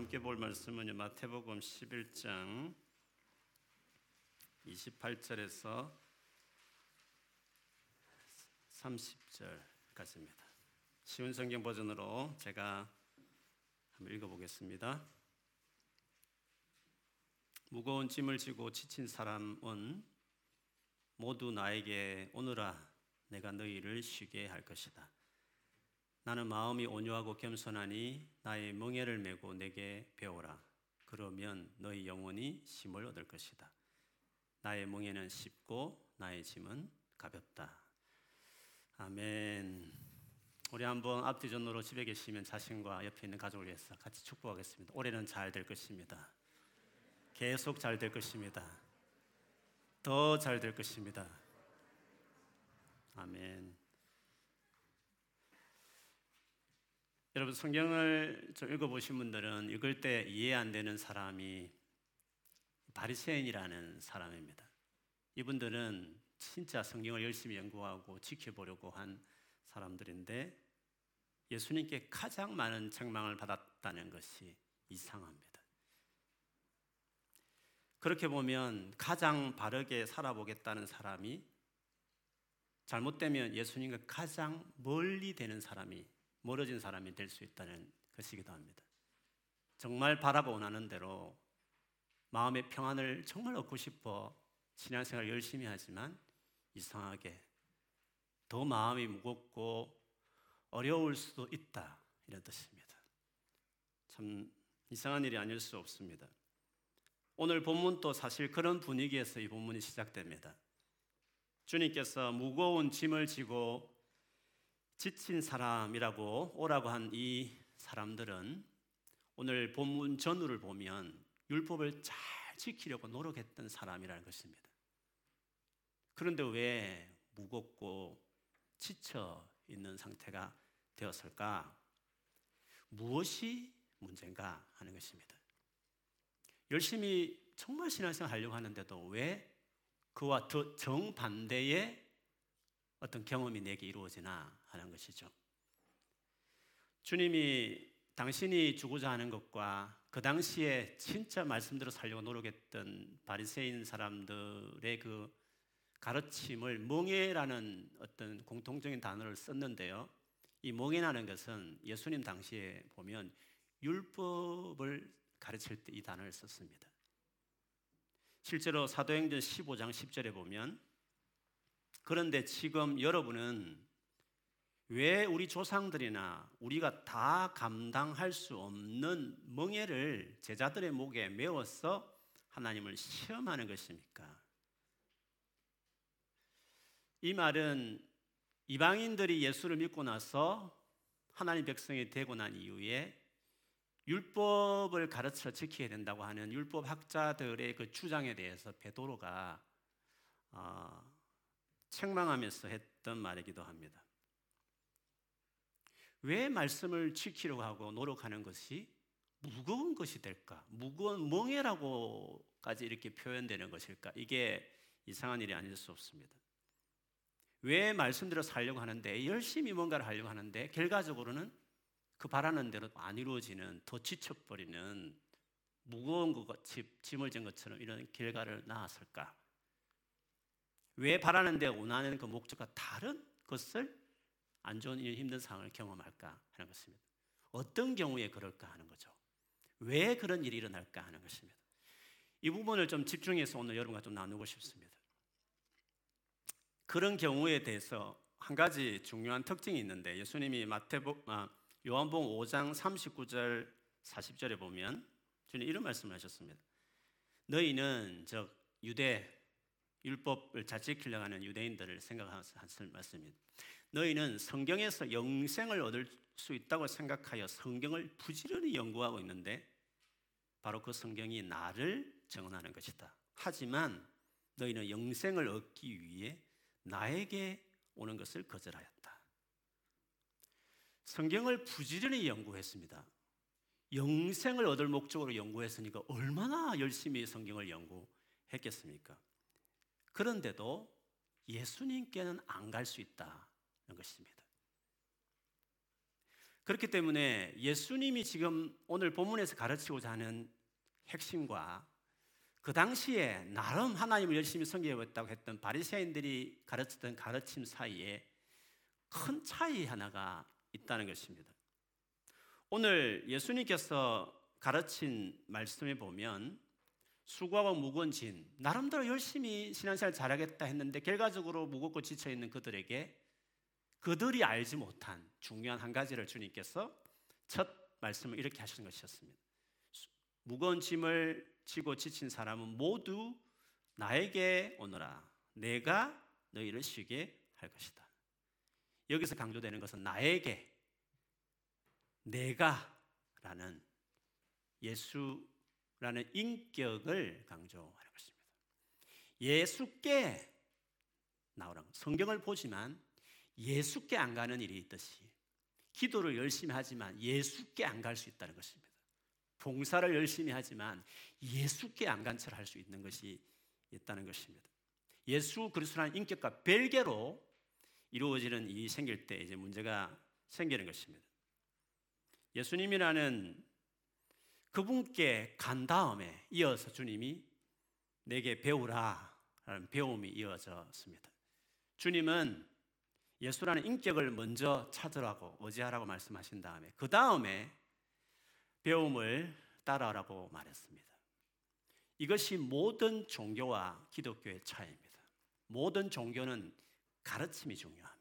함께 볼 말씀은 마태복음 11장 28절에서 30절까지입니다. 쉬운 성경 버전으로 제가 한번 읽어보겠습니다. 무거운 짐을 지고 지친 사람은 모두 나에게 오너라 내가 너희를 쉬게 할 것이다. 나는 마음이 온유하고 겸손하니 나의 멍에를 메고 내게 배우라. 그러면 너희 영혼이 쉼을 얻을 것이다. 나의 멍에는 쉽고 나의 짐은 가볍다. 아멘. 우리 한번 앞뒤전으로 집에 계시면 자신과 옆에 있는 가족을 위해서 같이 축복하겠습니다. 올해는 잘 될 것입니다. 계속 잘 될 것입니다. 더 잘 될 것입니다. 아멘. 여러분 성경을 좀 읽어보신 분들은 읽을 때 이해 안 되는 사람이 바리새인이라는 사람입니다. 이분들은 진짜 성경을 열심히 연구하고 지켜보려고 한 사람들인데 예수님께 가장 많은 책망을 받았다는 것이 이상합니다. 그렇게 보면 가장 바르게 살아보겠다는 사람이 잘못되면 예수님과 가장 멀리 되는 사람이 멀어진 사람이 될 수 있다는 것이기도 합니다. 정말 바라고 원하는 대로 마음의 평안을 정말 얻고 싶어 신앙생활 열심히 하지만 이상하게 더 마음이 무겁고 어려울 수도 있다 이런 뜻입니다. 참 이상한 일이 아닐 수 없습니다. 오늘 본문도 사실 그런 분위기에서 이 본문이 시작됩니다. 주님께서 무거운 짐을 지고 지친 사람이라고 오라고 한 이 사람들은 오늘 본문 전후를 보면 율법을 잘 지키려고 노력했던 사람이라는 것입니다. 그런데 왜 무겁고 지쳐 있는 상태가 되었을까? 무엇이 문제인가 하는 것입니다. 열심히 정말 신앙생활 하려고 하는데도 왜 그와 더 정반대의 어떤 경험이 내게 이루어지나 하는 것이죠. 주님이 당신이 주고자 하는 것과 그 당시에 진짜 말씀대로 살려고 노력했던 바리새인 사람들의 그 가르침을 멍해라는 어떤 공통적인 단어를 썼는데요. 이 멍해라는 것은 예수님 당시에 보면 율법을 가르칠 때 이 단어를 썼습니다. 실제로 사도행전 15장 10절에 보면 그런데 지금 여러분은 왜 우리 조상들이나 우리가 다 감당할 수 없는 멍해를 제자들의 목에 메워서 하나님을 시험하는 것입니까? 이 말은 이방인들이 예수를 믿고 나서 하나님 백성이 되고 난 이후에 율법을 가르쳐 지켜야 된다고 하는 율법 학자들의 그 주장에 대해서 베드로가 어, 책망하면서 했던 말이기도 합니다. 왜 말씀을 지키려고 하고 노력하는 것이 무거운 것이 될까? 무거운 멍해라고까지 이렇게 표현되는 것일까? 이게 이상한 일이 아닐 수 없습니다. 왜 말씀대로 살려고 하는데 열심히 뭔가를 하려고 하는데 결과적으로는 그 바라는 대로 안 이루어지는 더 지쳐버리는 무거운 것, 짐을 진 것처럼 이런 결과를 낳았을까? 왜 바라는데 원하는 그 목적과 다른 것을 안 좋은 일, 힘든 상황을 경험할까 하는 것입니다. 어떤 경우에 그럴까 하는 거죠. 왜 그런 일이 일어날까 하는 것입니다. 이 부분을 좀 집중해서 오늘 여러분과 좀 나누고 싶습니다. 그런 경우에 대해서 한 가지 중요한 특징이 있는데 예수님이 마태복 아, 요한복음 5장 39절 40절에 보면 주님 이런 말씀을 하셨습니다. 너희는 저 유대 율법을 잘 지키려고 하는 유대인들을 생각하면서 하는 말씀입니다. 너희는 성경에서 영생을 얻을 수 있다고 생각하여 성경을 부지런히 연구하고 있는데 바로 그 성경이 나를 증언하는 것이다. 하지만 너희는 영생을 얻기 위해 나에게 오는 것을 거절하였다. 성경을 부지런히 연구했습니다. 영생을 얻을 목적으로 연구했으니까 얼마나 열심히 성경을 연구했겠습니까? 그런데도 예수님께는 안 갈 수 있다는 것입니다. 그렇기 때문에 예수님이 지금 오늘 본문에서 가르치고자 하는 핵심과 그 당시에 나름 하나님을 열심히 섬겨왔다고 했던 바리새인들이 가르쳤던 가르침 사이에 큰 차이 하나가 있다는 것입니다. 오늘 예수님께서 가르친 말씀에 보면 수고하고 무거운 진 나름대로 열심히 신앙생활 잘하겠다 했는데 결과적으로 무겁고 지쳐 있는 그들에게 그들이 알지 못한 중요한 한 가지를 주님께서 첫 말씀을 이렇게 하시는 것이었습니다. 무거운 짐을 지고 지친 사람은 모두 나에게 오너라. 내가 너희를 쉬게 할 것이다. 여기서 강조되는 것은 나에게 내가라는 예수 라는 인격을 강조하는 것입니다. 예수께 나오라. 성경을 보지만 예수께 안 가는 일이 있듯이 기도를 열심히 하지만 예수께 안 갈 수 있다는 것입니다. 봉사를 열심히 하지만 예수께 안 간철할 수 있는 것이 있다는 것입니다. 예수 그리스도라는 인격과 별개로 이루어지는 이 생길 때 이제 문제가 생기는 것입니다. 예수님이라는 그분께 간 다음에 이어서 주님이 내게 배우라 라는 배움이 이어졌습니다. 주님은 예수라는 인격을 먼저 찾으라고 의지하라고 말씀하신 다음에 그 다음에 배움을 따라라고 말했습니다. 이것이 모든 종교와 기독교의 차이입니다. 모든 종교는 가르침이 중요합니다.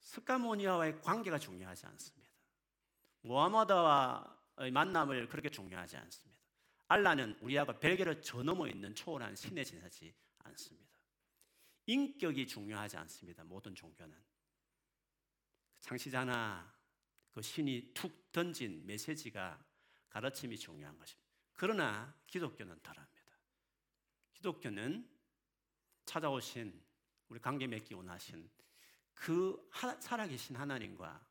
스카모니아와의 관계가 중요하지 않습니다. 모하마다와의 만남을 그렇게 중요하지 않습니다. 알라는 우리하고 별개로 저 넘어 있는 초월한 신에 지나지 않습니다. 인격이 중요하지 않습니다. 모든 종교는. 창시자나 그 신이 툭 던진 메시지가 가르침이 중요한 것입니다. 그러나 기독교는 다릅니다. 기독교는 찾아오신 우리 관계 맺기 원하신 그 살아계신 하나님과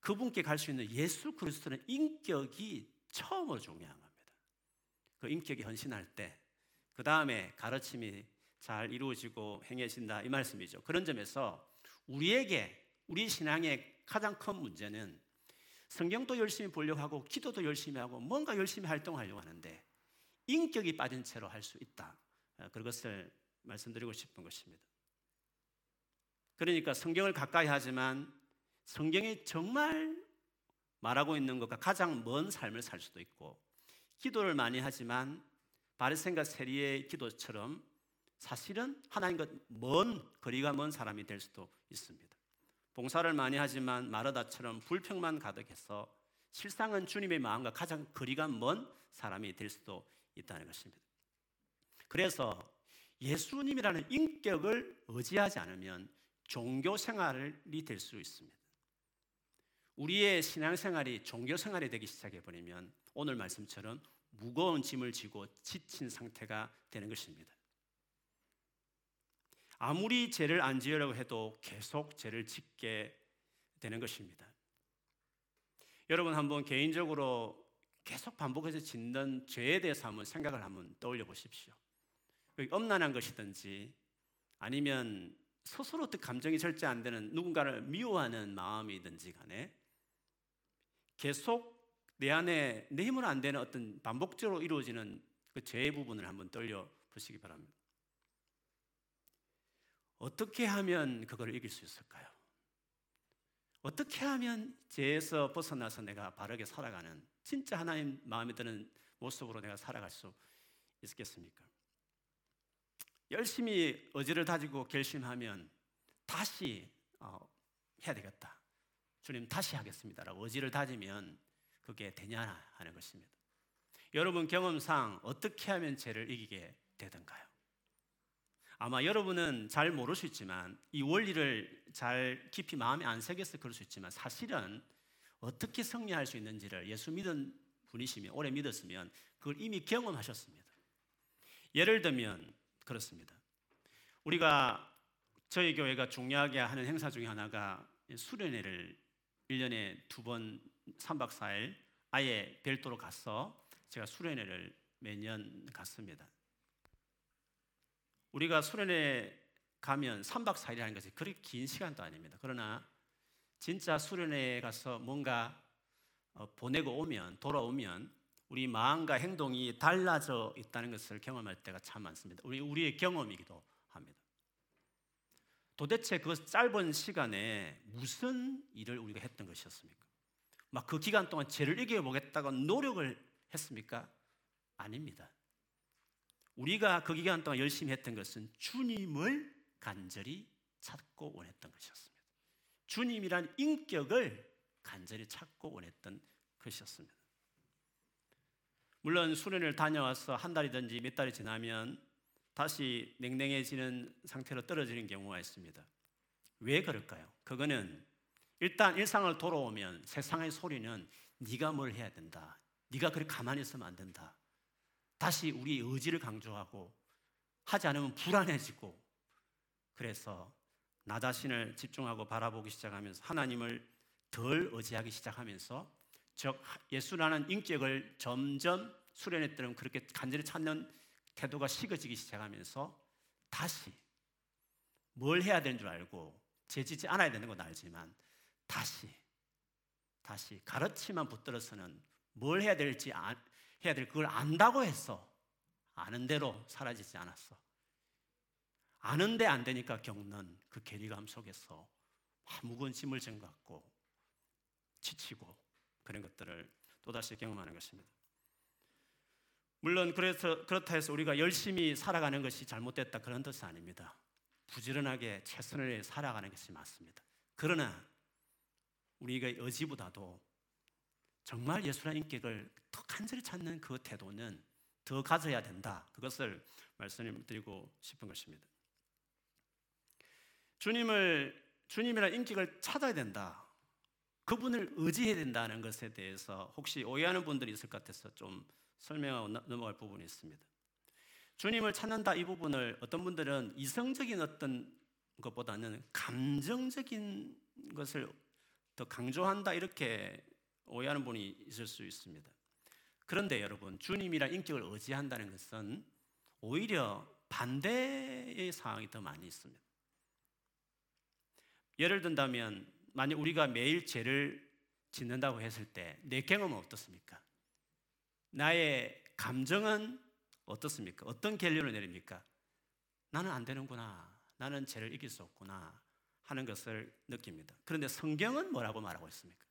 그분께 갈 수 있는 예수 그리스도의 인격이 처음으로 중요한 겁니다. 그 인격이 헌신할 때, 그 다음에 가르침이 잘 이루어지고 행해진다 이 말씀이죠. 그런 점에서 우리에게 우리 신앙의 가장 큰 문제는 성경도 열심히 보려고 하고 기도도 열심히 하고 뭔가 열심히 활동하려고 하는데 인격이 빠진 채로 할 수 있다. 그것을 말씀드리고 싶은 것입니다. 그러니까 성경을 가까이 하지만 성경이 정말 말하고 있는 것과 가장 먼 삶을 살 수도 있고 기도를 많이 하지만 바리새인과 세리의 기도처럼 사실은 하나님과 먼 거리가 먼 사람이 될 수도 있습니다. 봉사를 많이 하지만 마르다처럼 불평만 가득해서 실상은 주님의 마음과 가장 거리가 먼 사람이 될 수도 있다는 것입니다. 그래서 예수님이라는 인격을 의지하지 않으면 종교 생활이 될 수 있습니다. 우리의 신앙생활이 종교 생활이 되기 시작해 버리면 오늘 말씀처럼 무거운 짐을 지고 지친 상태가 되는 것입니다. 아무리 죄를 안 지으려고 해도 계속 죄를 짓게 되는 것입니다. 여러분 한번 개인적으로 계속 반복해서 짓는 죄에 대해서 한번 생각을 한번 떠올려 보십시오. 엄난한 것이든지 아니면 스스로 어떤 감정이 절제 안 되는 누군가를 미워하는 마음이든지 간에 계속 내 안에 내 힘으로 안 되는 어떤 반복적으로 이루어지는 그 죄의 부분을 한번 떠올려 보시기 바랍니다. 어떻게 하면 그걸 이길 수 있을까요? 어떻게 하면 죄에서 벗어나서 내가 바르게 살아가는 진짜 하나님 마음에 드는 모습으로 내가 살아갈 수 있겠습니까? 열심히 의지를 다지고 결심하면 다시 어, 해야 되겠다. 주님 다시 하겠습니다라고 의지를 다지면 그게 되냐 하는 것입니다. 여러분 경험상 어떻게 하면 죄를 이기게 되던가요? 아마 여러분은 잘 모를 수 있지만 이 원리를 잘 깊이 마음에 안 새겨서 그럴 수 있지만 사실은 어떻게 승리할 수 있는지를 예수 믿은 분이시면 오래 믿었으면 그걸 이미 경험하셨습니다. 예를 들면 그렇습니다. 우리가 저희 교회가 중요하게 하는 행사 중에 하나가 수련회를 1년에 두 번 3박 4일 아예 별도로 가서 제가 수련회를 매년 갔습니다. 우리가 수련회 가면 3박 4일이라는 것이 그렇게 긴 시간도 아닙니다. 그러나 진짜 수련회에 가서 뭔가 어, 보내고 오면 돌아오면 우리 마음과 행동이 달라져 있다는 것을 경험할 때가 참 많습니다. 우리 우리의 경험이기도. 도대체 그 짧은 시간에 무슨 일을 우리가 했던 것이었습니까? 막 그 기간 동안 죄를 이겨보겠다고 노력을 했습니까? 아닙니다. 우리가 그 기간 동안 열심히 했던 것은 주님을 간절히 찾고 원했던 것이었습니다. 주님이란 인격을 간절히 찾고 원했던 것이었습니다. 물론 수련을 다녀와서 한 달이든지 몇 달이 지나면 다시 냉랭해지는 상태로 떨어지는 경우가 있습니다. 왜 그럴까요? 그거는 일단 일상을 돌아오면 세상의 소리는 네가 뭘 해야 된다. 네가 그렇게 가만히 있으면 안 된다. 다시 우리 의지를 강조하고 하지 않으면 불안해지고 그래서 나 자신을 집중하고 바라보기 시작하면서 하나님을 덜 의지하기 시작하면서 즉 예수라는 인격을 점점 수련했던 그렇게 간절히 찾는 태도가 식어지기 시작하면서 다시 뭘 해야 되는 줄 알고 재지지 않아야 되는 건 알지만 다시 다시 가르치만 붙들어서는 뭘 해야 될지 해야 될 그걸 안다고 해서 아는 대로 사라지지 않았어. 아는데 안 되니까 겪는 그 괴리감 속에서 무거운 짐을 쟁갖고 지치고 그런 것들을 또다시 경험하는 것입니다. 물론 그래서 그렇다 해서 우리가 열심히 살아가는 것이 잘못됐다 그런 뜻은 아닙니다. 부지런하게 최선을 살아가는 것이 맞습니다. 그러나 우리가 의지보다도 정말 예수라는 인격을 더 간절히 찾는 그 태도는 더 가져야 된다. 그것을 말씀드리고 싶은 것입니다. 주님을 주님이란 인격을 찾아야 된다. 그분을 의지해야 된다는 것에 대해서 혹시 오해하는 분들이 있을 것 같아서 좀 설명하고 넘어갈 부분이 있습니다. 주님을 찾는다 이 부분을 어떤 분들은 이성적인 어떤 것보다는 감정적인 것을 더 강조한다 이렇게 오해하는 분이 있을 수 있습니다. 그런데 여러분, 주님이란 인격을 의지한다는 것은 오히려 반대의 상황이 더 많이 있습니다. 예를 든다면, 만약 우리가 매일 죄를 짓는다고 했을 때, 내 경험은 어떻습니까? 나의 감정은 어떻습니까? 어떤 결론을 내립니까? 나는 안 되는구나. 나는 죄를 이길 수 없구나. 하는 것을 느낍니다. 그런데 성경은 뭐라고 말하고 있습니까?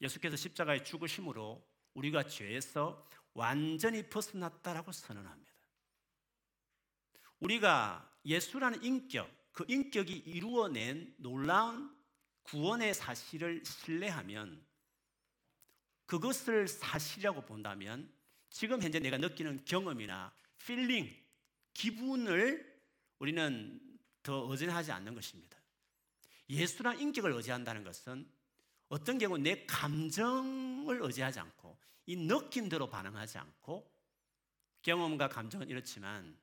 예수께서 십자가에 죽으심으로 우리가 죄에서 완전히 벗어났다라고 선언합니다. 우리가 예수라는 인격, 그 인격이 이루어낸 놀라운 구원의 사실을 신뢰하면 그것을 사실이라고 본다면 지금 현재 내가 느끼는 경험이나 feeling, 기분을 우리는 더 의존하지 않는 것입니다. 예수란 인격을 의지한다는 것은 어떤 경우 내 감정을 의지하지 않고 이 느낌대로 반응하지 않고 경험과 감정은 이렇지만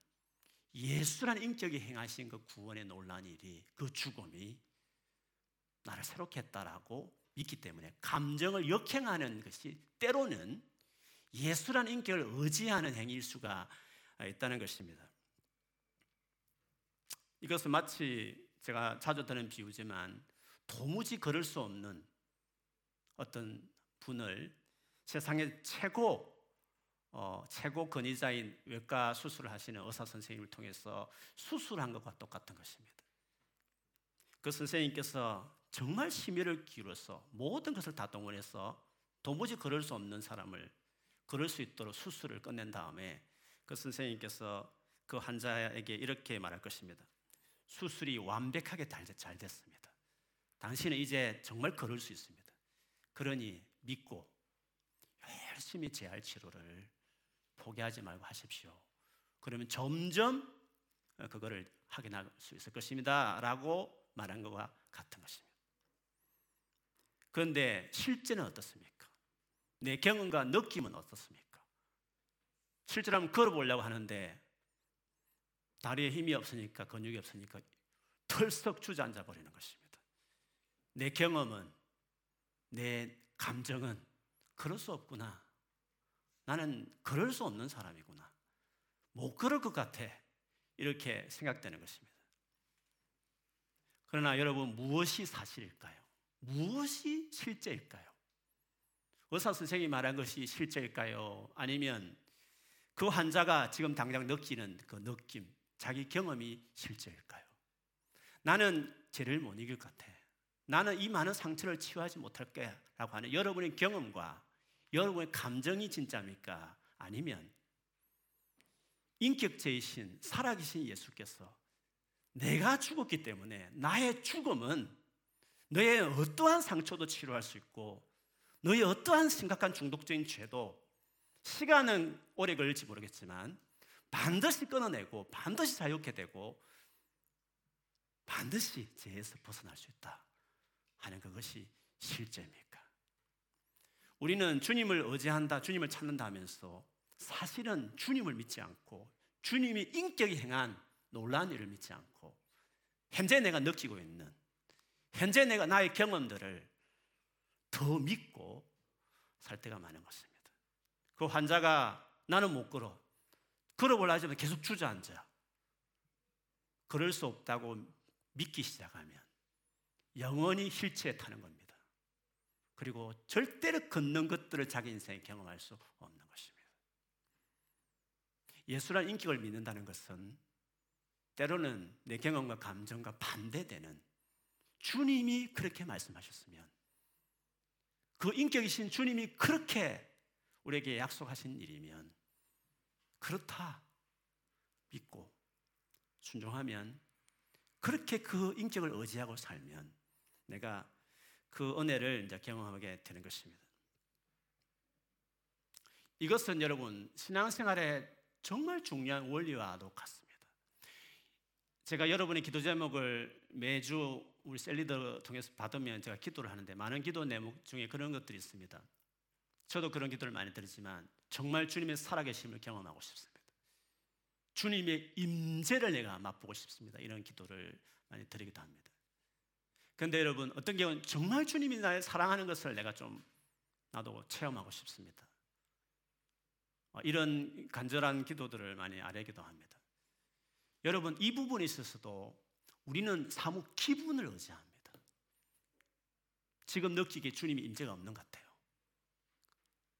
예수란 인격이 행하신 그 구원의 놀라운 일이 그 죽음이 나를 새롭게 했다라고 믿기 때문에 감정을 역행하는 것이 때로는 예수란 인격을 의지하는 행위일 수가 있다는 것입니다. 이것은 마치 제가 자주 드는 비유지만 도무지 걸을 수 없는 어떤 분을 세상의 최고 어, 최고 권위자인 외과 수술을 하시는 의사 선생님을 통해서 수술한 것과 똑같은 것입니다. 그 선생님께서 정말 심혈을 기울여서 모든 것을 다 동원해서 도무지 걸을 수 없는 사람을 걸을 수 있도록 수술을 끝낸 다음에 그 선생님께서 그 환자에게 이렇게 말할 것입니다. 수술이 완벽하게 잘 됐습니다. 당신은 이제 정말 걸을 수 있습니다. 그러니 믿고 열심히 재활 치료를 포기하지 말고 하십시오. 그러면 점점 그거를 확인할 수 있을 것입니다. 라고 말한 것과 같은 것입니다. 그런데 실제는 어떻습니까? 내 경험과 느낌은 어떻습니까? 실제로 한번 걸어보려고 하는데 다리에 힘이 없으니까 근육이 없으니까 털썩 주저앉아 버리는 것입니다. 내 경험은 내 감정은 그럴 수 없구나. 나는 그럴 수 없는 사람이구나. 못 그럴 것 같아. 이렇게 생각되는 것입니다. 그러나 여러분, 무엇이 사실일까요? 무엇이 실제일까요? 의사 선생님이 말한 것이 실제일까요? 아니면 그 환자가 지금 당장 느끼는 그 느낌, 자기 경험이 실제일까요? 나는 죄를 못 이길 것 같아. 나는 이 많은 상처를 치유하지 못할 거야. 라고 하는 여러분의 경험과 여러분의 감정이 진짜입니까? 아니면 인격체이신 살아계신 예수께서 내가 죽었기 때문에 나의 죽음은 너의 어떠한 상처도 치료할 수 있고 너의 어떠한 심각한 중독적인 죄도 시간은 오래 걸릴지 모르겠지만 반드시 끊어내고 반드시 자유케 되고 반드시 죄에서 벗어날 수 있다 하는 그것이 실제입니까? 우리는 주님을 의지한다, 주님을 찾는다 하면서 사실은 주님을 믿지 않고 주님이 인격이 행한 놀라운 일을 믿지 않고 현재 내가 느끼고 있는 현재 내가 나의 경험들을 더 믿고 살 때가 많은 것입니다. 그 환자가 나는 못 걸어. 걸어보려 하지만 계속 주저앉아. 그럴 수 없다고 믿기 시작하면 영원히 휠체에 타는 겁니다. 그리고 절대로 걷는 것들을 자기 인생에 경험할 수 없는 것입니다. 예수란 인격을 믿는다는 것은 때로는 내 경험과 감정과 반대되는 주님이 그렇게 말씀하셨으면 그 인격이신 주님이 그렇게 우리에게 약속하신 일이면 그렇다 믿고 순종하면 그렇게 그 인격을 의지하고 살면 내가 그 은혜를 이제 경험하게 되는 것입니다. 이것은 여러분 신앙생활에 정말 중요한 원리와도 같습니다. 제가 여러분의 기도 제목을 매주 우리 cell leader 통해서 받으면 제가 기도를 하는데 많은 기도 제목 중에 그런 것들이 있습니다. 저도 그런 기도를 많이 드리지만 정말 주님의 살아계심을 경험하고 싶습니다. 주님의 임재를 내가 맛보고 싶습니다. 이런 기도를 많이 드리기도 합니다. 그런데 여러분 어떤 경우는 정말 주님이 나를 사랑하는 것을 내가 좀 나도 체험하고 싶습니다. 어, 이런 간절한 기도들을 많이 아뢰기도 합니다. 여러분 이 부분에 있어서도 우리는 사무 기분을 의지합니다. 지금 느끼기에 주님이 임재가 없는 것 같아요.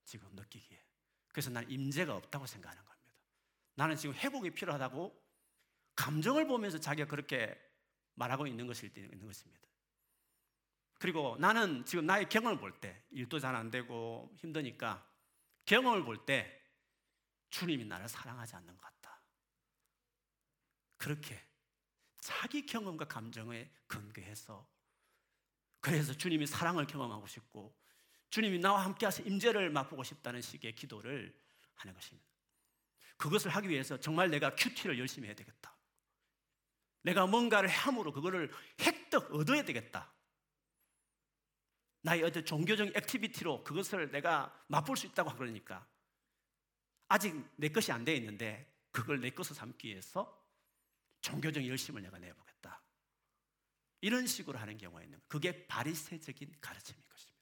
지금 느끼기에. 그래서 난 임재가 없다고 생각하는 겁니다. 나는 지금 회복이 필요하다고 감정을 보면서 자기가 그렇게 말하고 있는 것일 때 있는 것입니다. 그리고 나는 지금 나의 경험을 볼 때, 일도 잘 안 되고 힘드니까 경험을 볼 때 주님이 나를 사랑하지 않는 것 같다. 그렇게 자기 경험과 감정에 근거해서 그래서 주님이 사랑을 경험하고 싶고 주님이 나와 함께 하신 임재를 맛보고 싶다는 식의 기도를 하는 것입니다. 그것을 하기 위해서 정말 내가 QT를 열심히 해야 되겠다. 내가 뭔가를 함으로 그거를 획득 얻어야 되겠다. 나의 어떤 종교적 activity로 그것을 내가 맛볼 수 있다고 그러니까 아직 내 것이 안 돼 있는데 그걸 내 것으로 삼기 위해서 종교적 열심을 내가 내보겠다. 이런 식으로 하는 경우가 있는. 그게 바리새적인 가르침인 것입니다.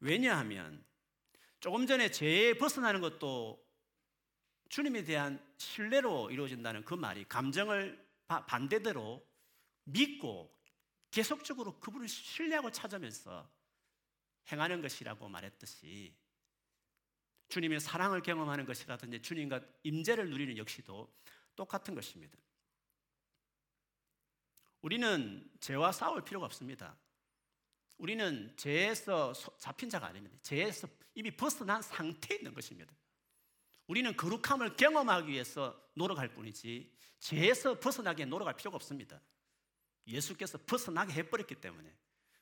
왜냐하면 조금 전에 죄에 벗어나는 것도 주님에 대한 신뢰로 이루어진다는 그 말이 감정을 반대대로 믿고 계속적으로 그분을 신뢰하고 찾으면서 행하는 것이라고 말했듯이 주님의 사랑을 경험하는 것이라든지 주님과 임재를 누리는 역시도 똑같은 것입니다. 우리는 죄와 싸울 필요가 없습니다. 우리는 죄에서 잡힌 자가 아닙니다. 죄에서 이미 벗어난 상태에 있는 것입니다. 우리는 거룩함을 경험하기 위해서 노력할 뿐이지 죄에서 벗어나기에 노력할 필요가 없습니다. 예수께서 벗어나게 해버렸기 때문에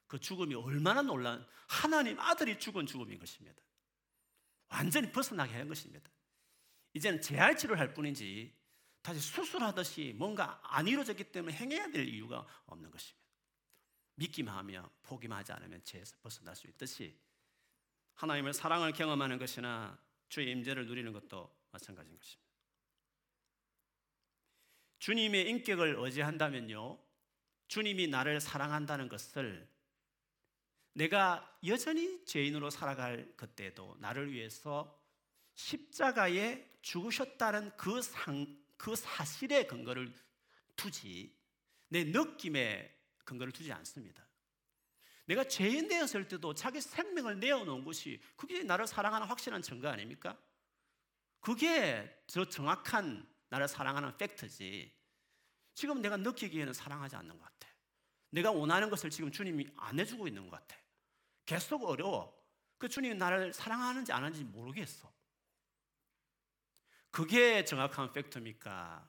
그 죽음이 얼마나 놀란 하나님 아들이 죽은 죽음인 것입니다. 완전히 벗어나게 한 것입니다. 이제는 재활치료를 할 뿐이지 다시 수술하듯이 뭔가 안 이루어졌기 때문에 행해야 될 이유가 없는 것입니다. 믿기만 하며 포기만 하지 않으면 죄에서 벗어날 수 있듯이 하나님의 사랑을 경험하는 것이나 주의 임재를 누리는 것도 마찬가지인 것입니다. 주님의 인격을 의지한다면요. 주님이 나를 사랑한다는 것을 내가 여전히 죄인으로 살아갈 그때도 나를 위해서 십자가에 죽으셨다는 그, 상, 그 사실의 근거를 두지 내 느낌에 근거를 두지 않습니다. 내가 죄인 되었을 때도 자기 생명을 내어놓은 것이 그게 나를 사랑하는 확실한 증거 아닙니까? 그게 저 정확한 나를 사랑하는 팩트지. 지금 내가 느끼기에는 사랑하지 않는 것 같아. 내가 원하는 것을 지금 주님이 안 해주고 있는 것 같아. 계속 어려워. 그 주님이 나를 사랑하는지 안 하는지 모르겠어. 그게 정확한 팩트입니까?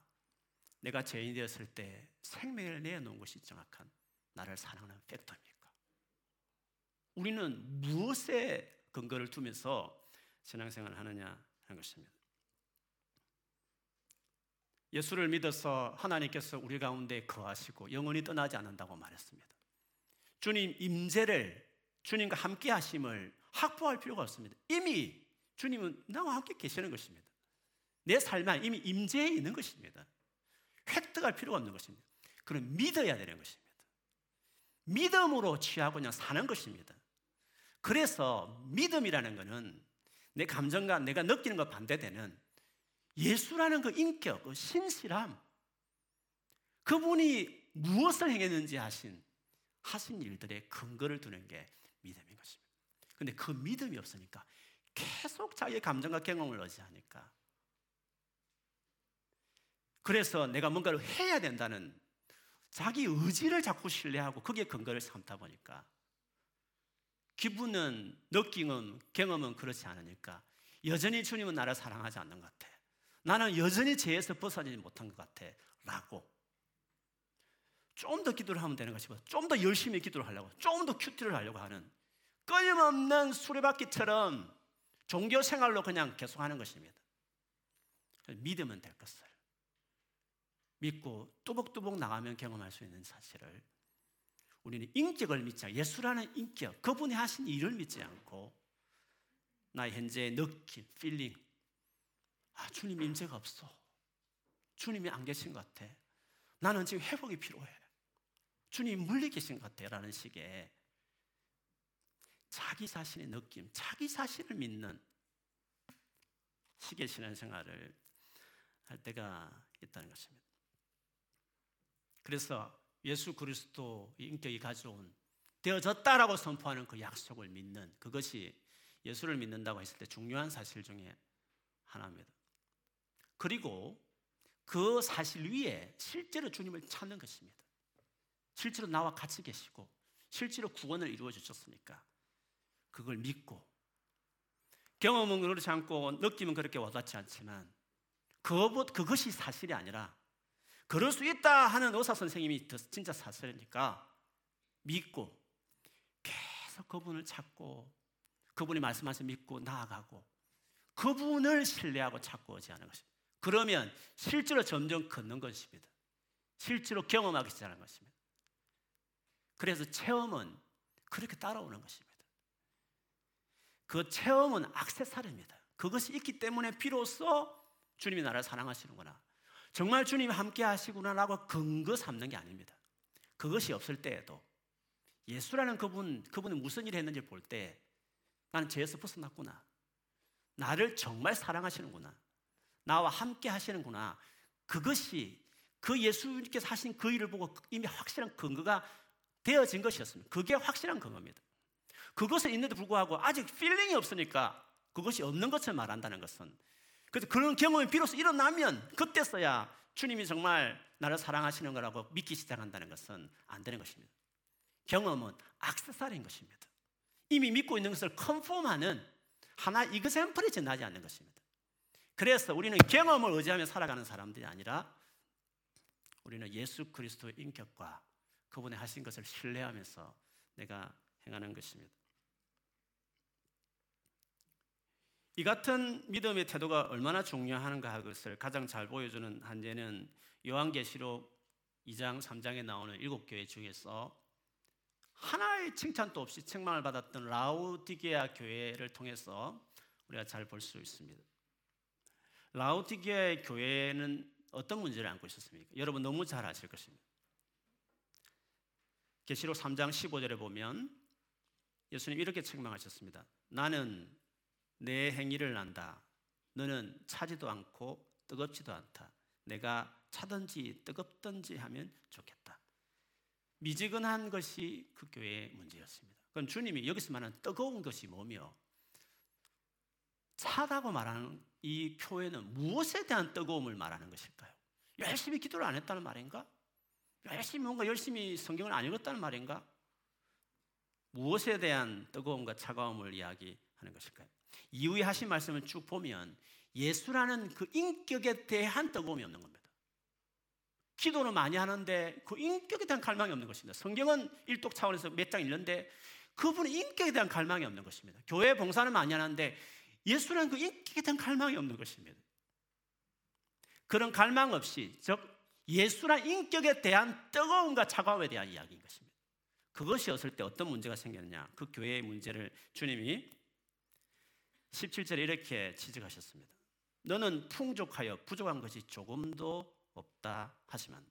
내가 죄인 되었을 때 생명을 내놓은 것이 정확한 나를 사랑하는 팩터입니까? 우리는 무엇에 근거를 두면서 신앙생활을 하느냐 하는 것입니다. 예수를 믿어서 하나님께서 우리 가운데 거하시고 영원히 떠나지 않는다고 말했습니다. 주님 임재를 주님과 함께 하심을 확보할 필요가 없습니다. 이미 주님은 나와 함께 계시는 것입니다. 내 삶에 이미 임재해 있는 것입니다. 획득할 필요가 없는 것입니다. 그럼 믿어야 되는 것입니다. 믿음으로 취하고 그냥 사는 것입니다. 그래서 믿음이라는 것은 내 감정과 내가 느끼는 것 반대되는 예수라는 그 인격, 그 신실함, 그분이 무엇을 행했는지 하신 하신 일들의 근거를 두는 게 믿음인 것입니다. 근데 그 믿음이 없으니까 계속 자기의 감정과 경험을 의지하니까 그래서 내가 뭔가를 해야 된다는 자기 의지를 자꾸 신뢰하고 그게 근거를 삼다 보니까 기분은 느낌은 경험은 그렇지 않으니까 여전히 주님은 나를 사랑하지 않는 것 같아. 나는 여전히 죄에서 벗어나지 못한 것 같아. 라고. 좀 더 기도를 하면 되는 것이고, 좀 더 열심히 기도를 하려고, 좀 더 큐티를 하려고 하는 끊임없는 수레바퀴처럼 종교 생활로 그냥 계속하는 것입니다. 믿으면 될 것을. 믿고 뚜벅뚜벅 나가면 경험할 수 있는 사실을 우리는 인격을 믿지 않고 예수라는 인격, 그분이 하신 일을 믿지 않고 나의 현재의 느낌, feeling, 아, 주님 임재가 없어. 주님이 안 계신 것 같아. 나는 지금 회복이 필요해. 주님 멀리 계신 것 같아. 라는 식의 자기 자신의 느낌, 자기 자신을 믿는 식의 신앙생활을 할 때가 있다는 것입니다. 그래서 예수 그리스도 인격이 가져온 되어졌다라고 선포하는 그 약속을 믿는 그것이 예수를 믿는다고 했을 때 중요한 사실 중에 하나입니다. 그리고 그 사실 위에 실제로 주님을 찾는 것입니다. 실제로 나와 같이 계시고 실제로 구원을 이루어 주셨으니까 그걸 믿고 경험은 그렇지 않고 느낌은 그렇게 와닿지 않지만 그것이 사실이 아니라 그럴 수 있다 하는 의사 선생님이 진짜 사실이니까 믿고 계속 그분을 찾고 그분이 말씀하신 믿고 나아가고 그분을 신뢰하고 찾고 오지 않은 것입니다. 그러면 실제로 점점 걷는 것입니다. 실제로 경험하기 시작하는 것입니다. 그래서 체험은 그렇게 따라오는 것입니다. 그 체험은 악세사리입니다. 그것이 있기 때문에 비로소 주님이 나를 사랑하시는구나. 정말 주님이 함께 하시구나라고 근거 삼는 게 아닙니다. 그것이 없을 때에도 예수라는 그분, 그분이 무슨 일을 했는지 볼 때 나는 죄에서 벗어났구나. 나를 정말 사랑하시는구나. 나와 함께 하시는구나. 그것이 그 예수님께서 하신 그 일을 보고 이미 확실한 근거가 되어진 것이었습니다. 그게 확실한 근거입니다. 그것에 있는데 불구하고 아직 feeling이 없으니까 그것이 없는 것을 말한다는 것은 그래서 그런 경험이 비로소 일어나면 그때서야 주님이 정말 나를 사랑하시는 거라고 믿기 시작한다는 것은 안 되는 것입니다. 경험은 악세사리인 것입니다. 이미 믿고 있는 것을 confirm하는 하나의 example에 지나지 않는 것입니다. 그래서 우리는 경험을 의지하며 살아가는 사람들이 아니라 우리는 예수 그리스도의 인격과 그분의 하신 것을 신뢰하면서 내가 행하는 것입니다. 이 같은 믿음의 태도가 얼마나 중요한가 것을 가장 잘 보여주는 한 예는 요한계시록 2장, 3장에 나오는 일곱 교회 중에서 하나의 칭찬도 없이 책망을 받았던 라우디게아 교회를 통해서 우리가 잘 볼 수 있습니다. 라우디게아의 교회는 어떤 문제를 안고 있었습니까? 여러분 너무 잘 아실 것입니다. 계시록 3장 15절에 보면 예수님 이렇게 책망하셨습니다. 나는 내 행위를 난다. 너는 차지도 않고 뜨겁지도 않다. 내가 차든지 뜨겁든지 하면 좋겠다. 미지근한 것이 그 교회의 문제였습니다. 그럼 주님이 여기서 말하는 뜨거운 것이 뭐며 차다고 말하는 이 교회는 무엇에 대한 뜨거움을 말하는 것일까요? 열심히 기도를 안 했다는 말인가? 열심히 뭔가 열심히 성경을 안 읽었다는 말인가? 무엇에 대한 뜨거움과 차가움을 이야기하는 것일까요? 이후에 하신 말씀을 쭉 보면 예수라는 그 인격에 대한 뜨거움이 없는 겁니다. 기도는 많이 하는데 그 인격에 대한 갈망이 없는 것입니다. 성경은 일독 차원에서 몇 장 읽는데 그분의 인격에 대한 갈망이 없는 것입니다. 교회 봉사는 많이 하는데 예수라는 그 인격에 대한 갈망이 없는 것입니다. 그런 갈망 없이 즉 예수란 인격에 대한 뜨거움과 차가움에 대한 이야기인 것입니다. 그것이었을 때 어떤 문제가 생겼냐? 그 교회의 문제를 주님이 17절에 이렇게 지적하셨습니다. 너는 풍족하여 부족한 것이 조금도 없다 하지만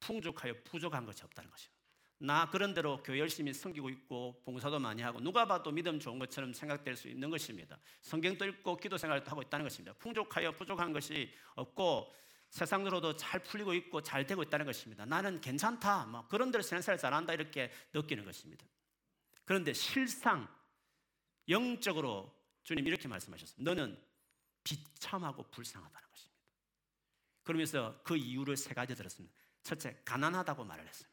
풍족하여 부족한 것이 없다는 것이요. 나 그런 대로 교회 열심히 섬기고 있고 봉사도 많이 하고 누가 봐도 믿음 좋은 것처럼 생각될 수 있는 것입니다. 성경도 읽고 기도 생활도 하고 있다는 것입니다. 풍족하여 부족한 것이 없고 세상으로도 잘 풀리고 있고 잘 되고 있다는 것입니다. 나는 괜찮다. 뭐 그런 대로 신앙생활 잘한다 이렇게 느끼는 것입니다. 그런데 실상 영적으로 주님 이렇게 말씀하셨습니다. 너는 비참하고 불쌍하다는 것입니다. 그러면서 그 이유를 세 가지 들었습니다. 첫째, 가난하다고 말을 했습니다.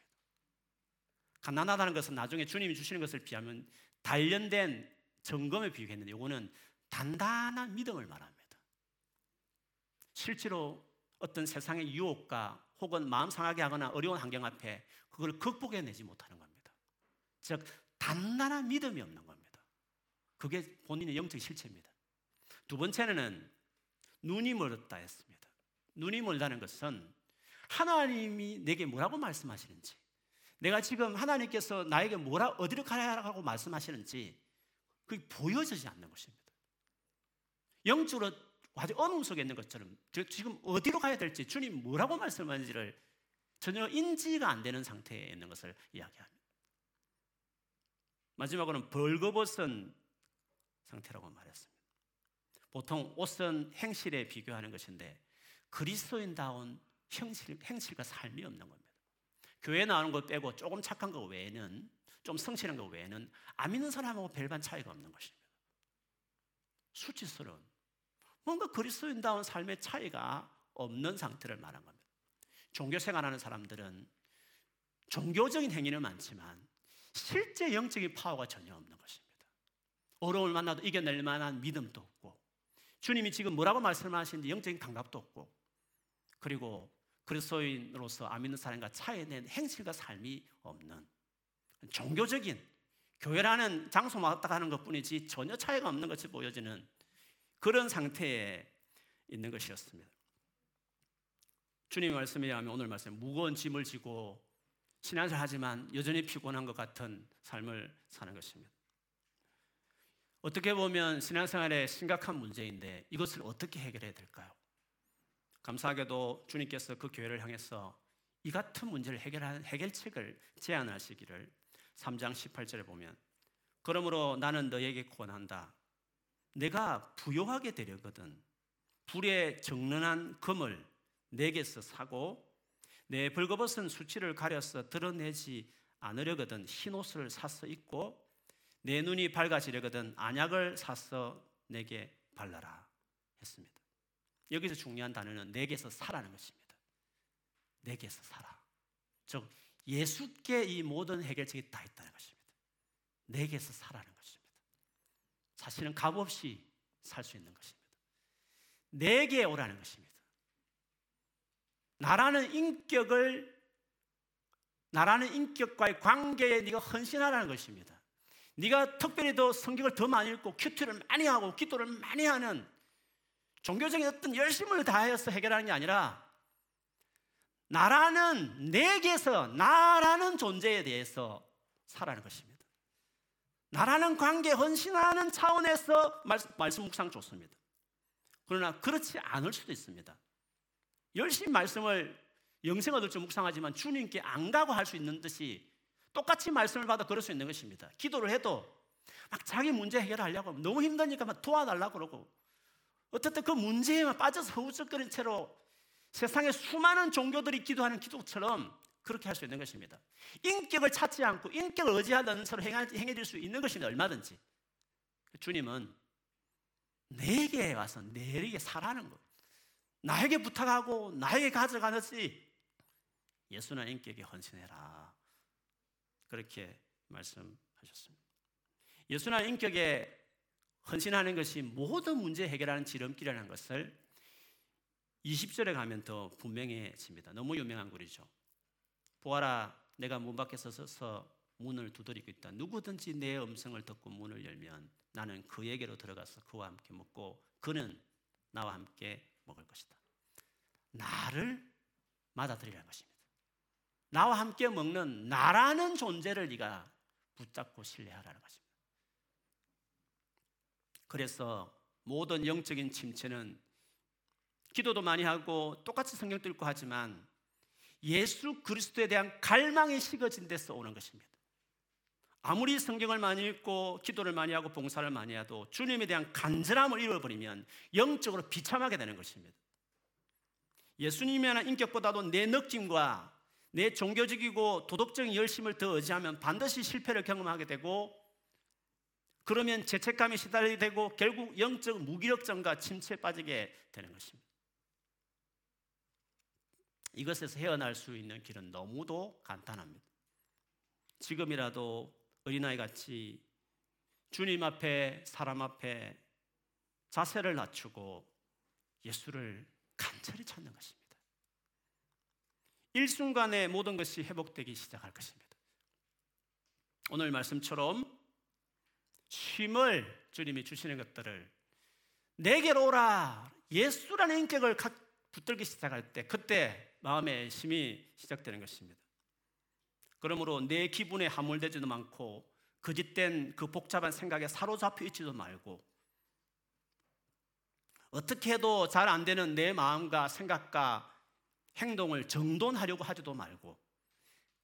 가난하다는 것은 나중에 주님이 주시는 것을 비하면 단련된 점검에 비유했는데 이거는 단단한 믿음을 말합니다. 실제로 어떤 세상의 유혹과 혹은 마음 상하게 하거나 어려운 환경 앞에 그걸 극복해내지 못하는 겁니다. 즉 단단한 믿음이 없는 겁니다. 그게 본인의 영적 실체입니다. 두 번째는 눈이 멀었다 했습니다. 눈이 멀다는 것은 하나님이 내게 뭐라고 말씀하시는지 내가 지금 하나님께서 나에게 뭐라 어디로 가라고 말씀하시는지 그게 보여지지 않는 것입니다. 영적으로 아주 어둠 속에 있는 것처럼 지금 어디로 가야 될지 주님 뭐라고 말씀하는지를 전혀 인지가 안 되는 상태에 있는 것을 이야기합니다. 마지막으로는 벌거벗은 상태라고 말했습니다. 보통 옷은 행실에 비교하는 것인데 그리스도인다운 형실, 행실과 삶이 없는 겁니다. 교회 나오는 것 빼고 조금 착한 것 외에는 좀 성실한 것 외에는 안 믿는 사람하고 별반 차이가 없는 것입니다. 수치스러운 뭔가 그리스도인다운 삶의 차이가 없는 상태를 말한 겁니다. 종교 생활하는 사람들은 종교적인 행위는 많지만 실제 영적인 파워가 전혀 없는 것입니다. 어려움을 만나도 이겨낼 만한 믿음도 없고 주님이 지금 뭐라고 말씀하시는지 영적인 감각도 없고 그리고 그리스도인으로서 안 믿는 사람과 차이낸 행실과 삶이 없는 종교적인 교회라는 장소만 왔다 가는 것 뿐이지 전혀 차이가 없는 것이 보여지는 그런 상태에 있는 것이었습니다. 주님의 말씀에 의하면 오늘 말씀 무거운 짐을 지고 신앙을 하지만 여전히 피곤한 것 같은 삶을 사는 것입니다. 어떻게 보면 신앙생활의 심각한 문제인데 이것을 어떻게 해결해야 될까요? 감사하게도 주님께서 그 교회를 향해서 이 같은 문제를 해결하는 해결책을 제안하시기를 3장 18절에 보면 그러므로 나는 너에게 권한다. 내가 부요하게 되려거든 불에 정련한 금을 내게서 사고 내 벌거벗은 수치를 가려서 드러내지 않으려거든 흰 옷을 사서 입고 내 눈이 밝아지려거든 안약을 사서 내게 발라라 했습니다. 여기서 중요한 단어는 내게서 살아는 것입니다. 내게서 살아. 즉 예수께 이 모든 해결책이 다 있다는 것입니다. 내게서 살아는 것입니다. 사실은 값 없이 살 수 있는 것입니다. 내게 오라는 것입니다. 나라는 인격을 나라는 인격과의 관계에 네가 헌신하라는 것입니다. 네가 특별히 더 성경을 더 많이 읽고 큐티를 많이 하고 기도를 많이 하는 종교적인 어떤 열심을 다해서 해결하는 게 아니라 나라는 내게서 나라는 존재에 대해서 살아는 것입니다. 나라는 관계 헌신하는 차원에서 말씀, 말씀 묵상 좋습니다. 그러나 그렇지 않을 수도 있습니다. 열심히 말씀을 영생 얻을 줄 묵상하지만 주님께 안 가고 할 수 있는 듯이 똑같이 말씀을 받아 그럴 수 있는 것입니다. 기도를 해도 막 자기 문제 해결하려고 너무 힘드니까 막 도와달라고 그러고 어쨌든 그 문제에만 빠져서 허우적거린 채로 세상에 수많은 종교들이 기도하는 기도처럼 그렇게 할 수 있는 것입니다. 인격을 찾지 않고 인격을 의지하는 서로 행해질 수 있는 것입니다. 얼마든지. 주님은 내게 와서 내게 살아는 것. 나에게 부탁하고 나에게 가져가듯이 예수나 인격에 헌신해라. 그렇게 말씀하셨습니다. 예수나 인격에 헌신하는 것이 모든 문제 해결하는 지름길이라는 것을 20절에 가면 더 분명해집니다. 너무 유명한 글이죠. 보아라, 내가 문 밖에 서서 문을 두드리고 있다. 누구든지 내 음성을 듣고 문을 열면 나는 그에게로 들어가서 그와 함께 먹고 그는 나와 함께 먹을 것이다. 나를 맞아들이라는 것입니다. 나와 함께 먹는 나라는 존재를 네가 붙잡고 신뢰하라는 것입니다. 그래서 모든 영적인 침체는 기도도 많이 하고 똑같이 성경 읽고 하지만 예수 그리스도에 대한 갈망이 식어진 데서 오는 것입니다. 아무리 성경을 많이 읽고 기도를 많이 하고 봉사를 많이 해도 주님에 대한 간절함을 잃어버리면 영적으로 비참하게 되는 것입니다. 예수님에 대한 인격보다도 내 느낌과 내 종교적이고 도덕적인 열심을 더 의지하면 반드시 실패를 경험하게 되고 그러면 죄책감이 시달리게 되고 결국 영적 무기력증과 침체에 빠지게 되는 것입니다. 이것에서 헤어날 수 있는 길은 너무도 간단합니다. 지금이라도 어린아이 같이 주님 앞에 사람 앞에 자세를 낮추고 예수를 간절히 찾는 것입니다. 일순간에 모든 것이 회복되기 시작할 것입니다. 오늘 말씀처럼 쉼을 주님이 주시는 것들을 내게로 오라 예수라는 인격을 붙들기 시작할 때 그때 마음의 힘이 시작되는 것입니다. 그러므로 내 기분에 함몰되지도 않고 거짓된 그 복잡한 생각에 사로잡혀 있지도 말고 어떻게 해도 잘 안 되는 내 마음과 생각과 행동을 정돈하려고 하지도 말고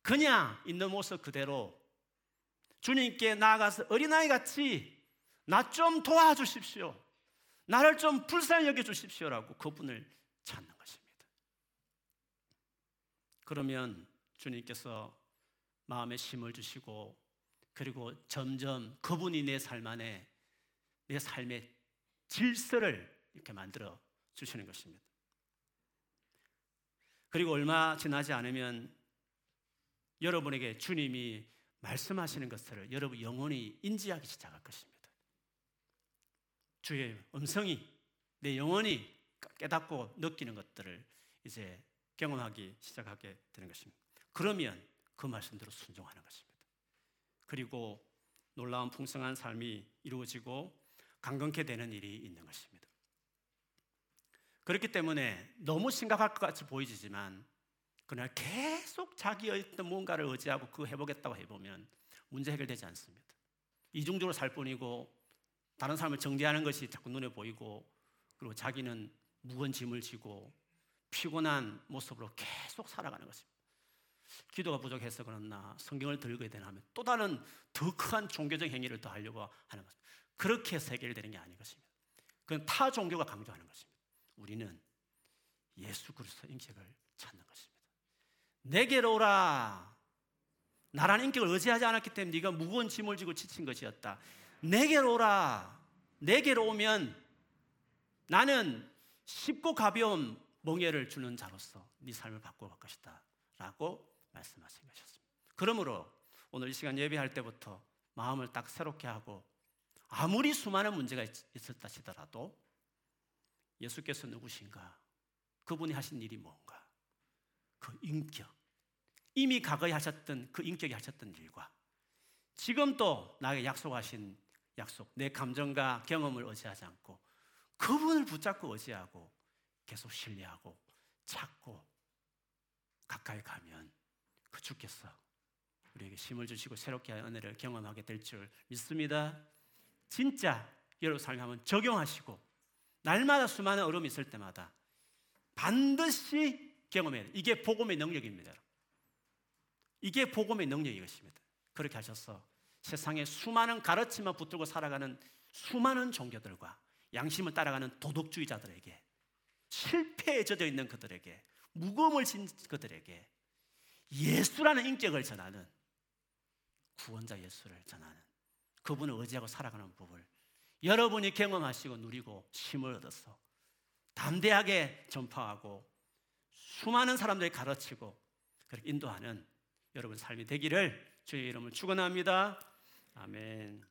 그냥 있는 모습 그대로 주님께 나아가서 어린아이 같이 나 좀 도와주십시오. 나를 좀 불쌍히 여겨 주십시오라고 그분을 찾는 것입니다. 그러면 주님께서 마음에 힘을 주시고 그리고 점점 그분이 내 삶 안에 내 삶의 질서를 이렇게 만들어 주시는 것입니다. 그리고 얼마 지나지 않으면 여러분에게 주님이 말씀하시는 것을 여러분 영혼이 인지하기 시작할 것입니다. 주의 음성이 내 영혼이 깨닫고 느끼는 것들을 이제 경험하기 시작하게 되는 것입니다. 그러면 그 말씀대로 순종하는 것입니다. 그리고 놀라운 풍성한 삶이 이루어지고 강건케 되는 일이 있는 것입니다. 그렇기 때문에 너무 심각할 것 같이 보이지만 그날 계속 자기의 어떤 뭔가를 의지하고 그 해보겠다고 해보면 문제 해결되지 않습니다. 이중적으로 살 뿐이고 다른 사람을 정죄하는 것이 자꾸 눈에 보이고 그리고 자기는 무거운 짐을 지고 피곤한 모습으로 계속 살아가는 것입니다. 기도가 부족해서 그렇나 성경을 들고 되나 하면 또 다른 더 큰 종교적 행위를 더 하려고 하는 것입니다. 그렇게 해결되는 게 아닌 것입니다. 그건 타 종교가 강조하는 것입니다. 우리는 예수 그리스도 인격을 찾는 것입니다. 내게로 오라. 나라는 인격을 의지하지 않았기 때문에 네가 무거운 짐을 지고 지친 것이었다. 내게로 오라. 내게로 오면 나는 쉽고 가벼운 멍에를 주는 자로서 네 삶을 바꿔갈 것이다 라고 말씀하신 것이었습니다 그러므로 오늘 이 시간 예배할 때부터 마음을 딱 새롭게 하고 아무리 수많은 문제가 있었다 치더라도 예수께서 누구신가? 그분이 하신 일이 뭔가? 그 인격. 이미 과거에 하셨던 그 인격이 하셨던 일과 지금 또 나에게 약속하신 약속, 내 감정과 경험을 의지하지 않고 그분을 붙잡고 의지하고 계속 신뢰하고 찾고 가까이 가면 그 주께서 우리에게 힘을 주시고 새롭게 하 은혜를 경험하게 될 줄 믿습니다. 진짜 여러분 한번 적용하시고 날마다 수많은 어려움이 있을 때마다 반드시 경험해야 돼요. 이게 복음의 능력입니다. 이게 복음의 능력이 것입니다. 그렇게 하셔서 세상에 수많은 가르침만 붙들고 살아가는 수많은 종교들과 양심을 따라가는 도덕주의자들에게 실패에 젖어 있는 그들에게 무거움을 진 그들에게 예수라는 인격을 전하는 구원자 예수를 전하는 그분을 의지하고 살아가는 법을 여러분이 경험하시고 누리고 힘을 얻어서 담대하게 전파하고 수많은 사람들이 가르치고 그렇게 인도하는 여러분 삶이 되기를 주의 이름을 축원합니다. 아멘.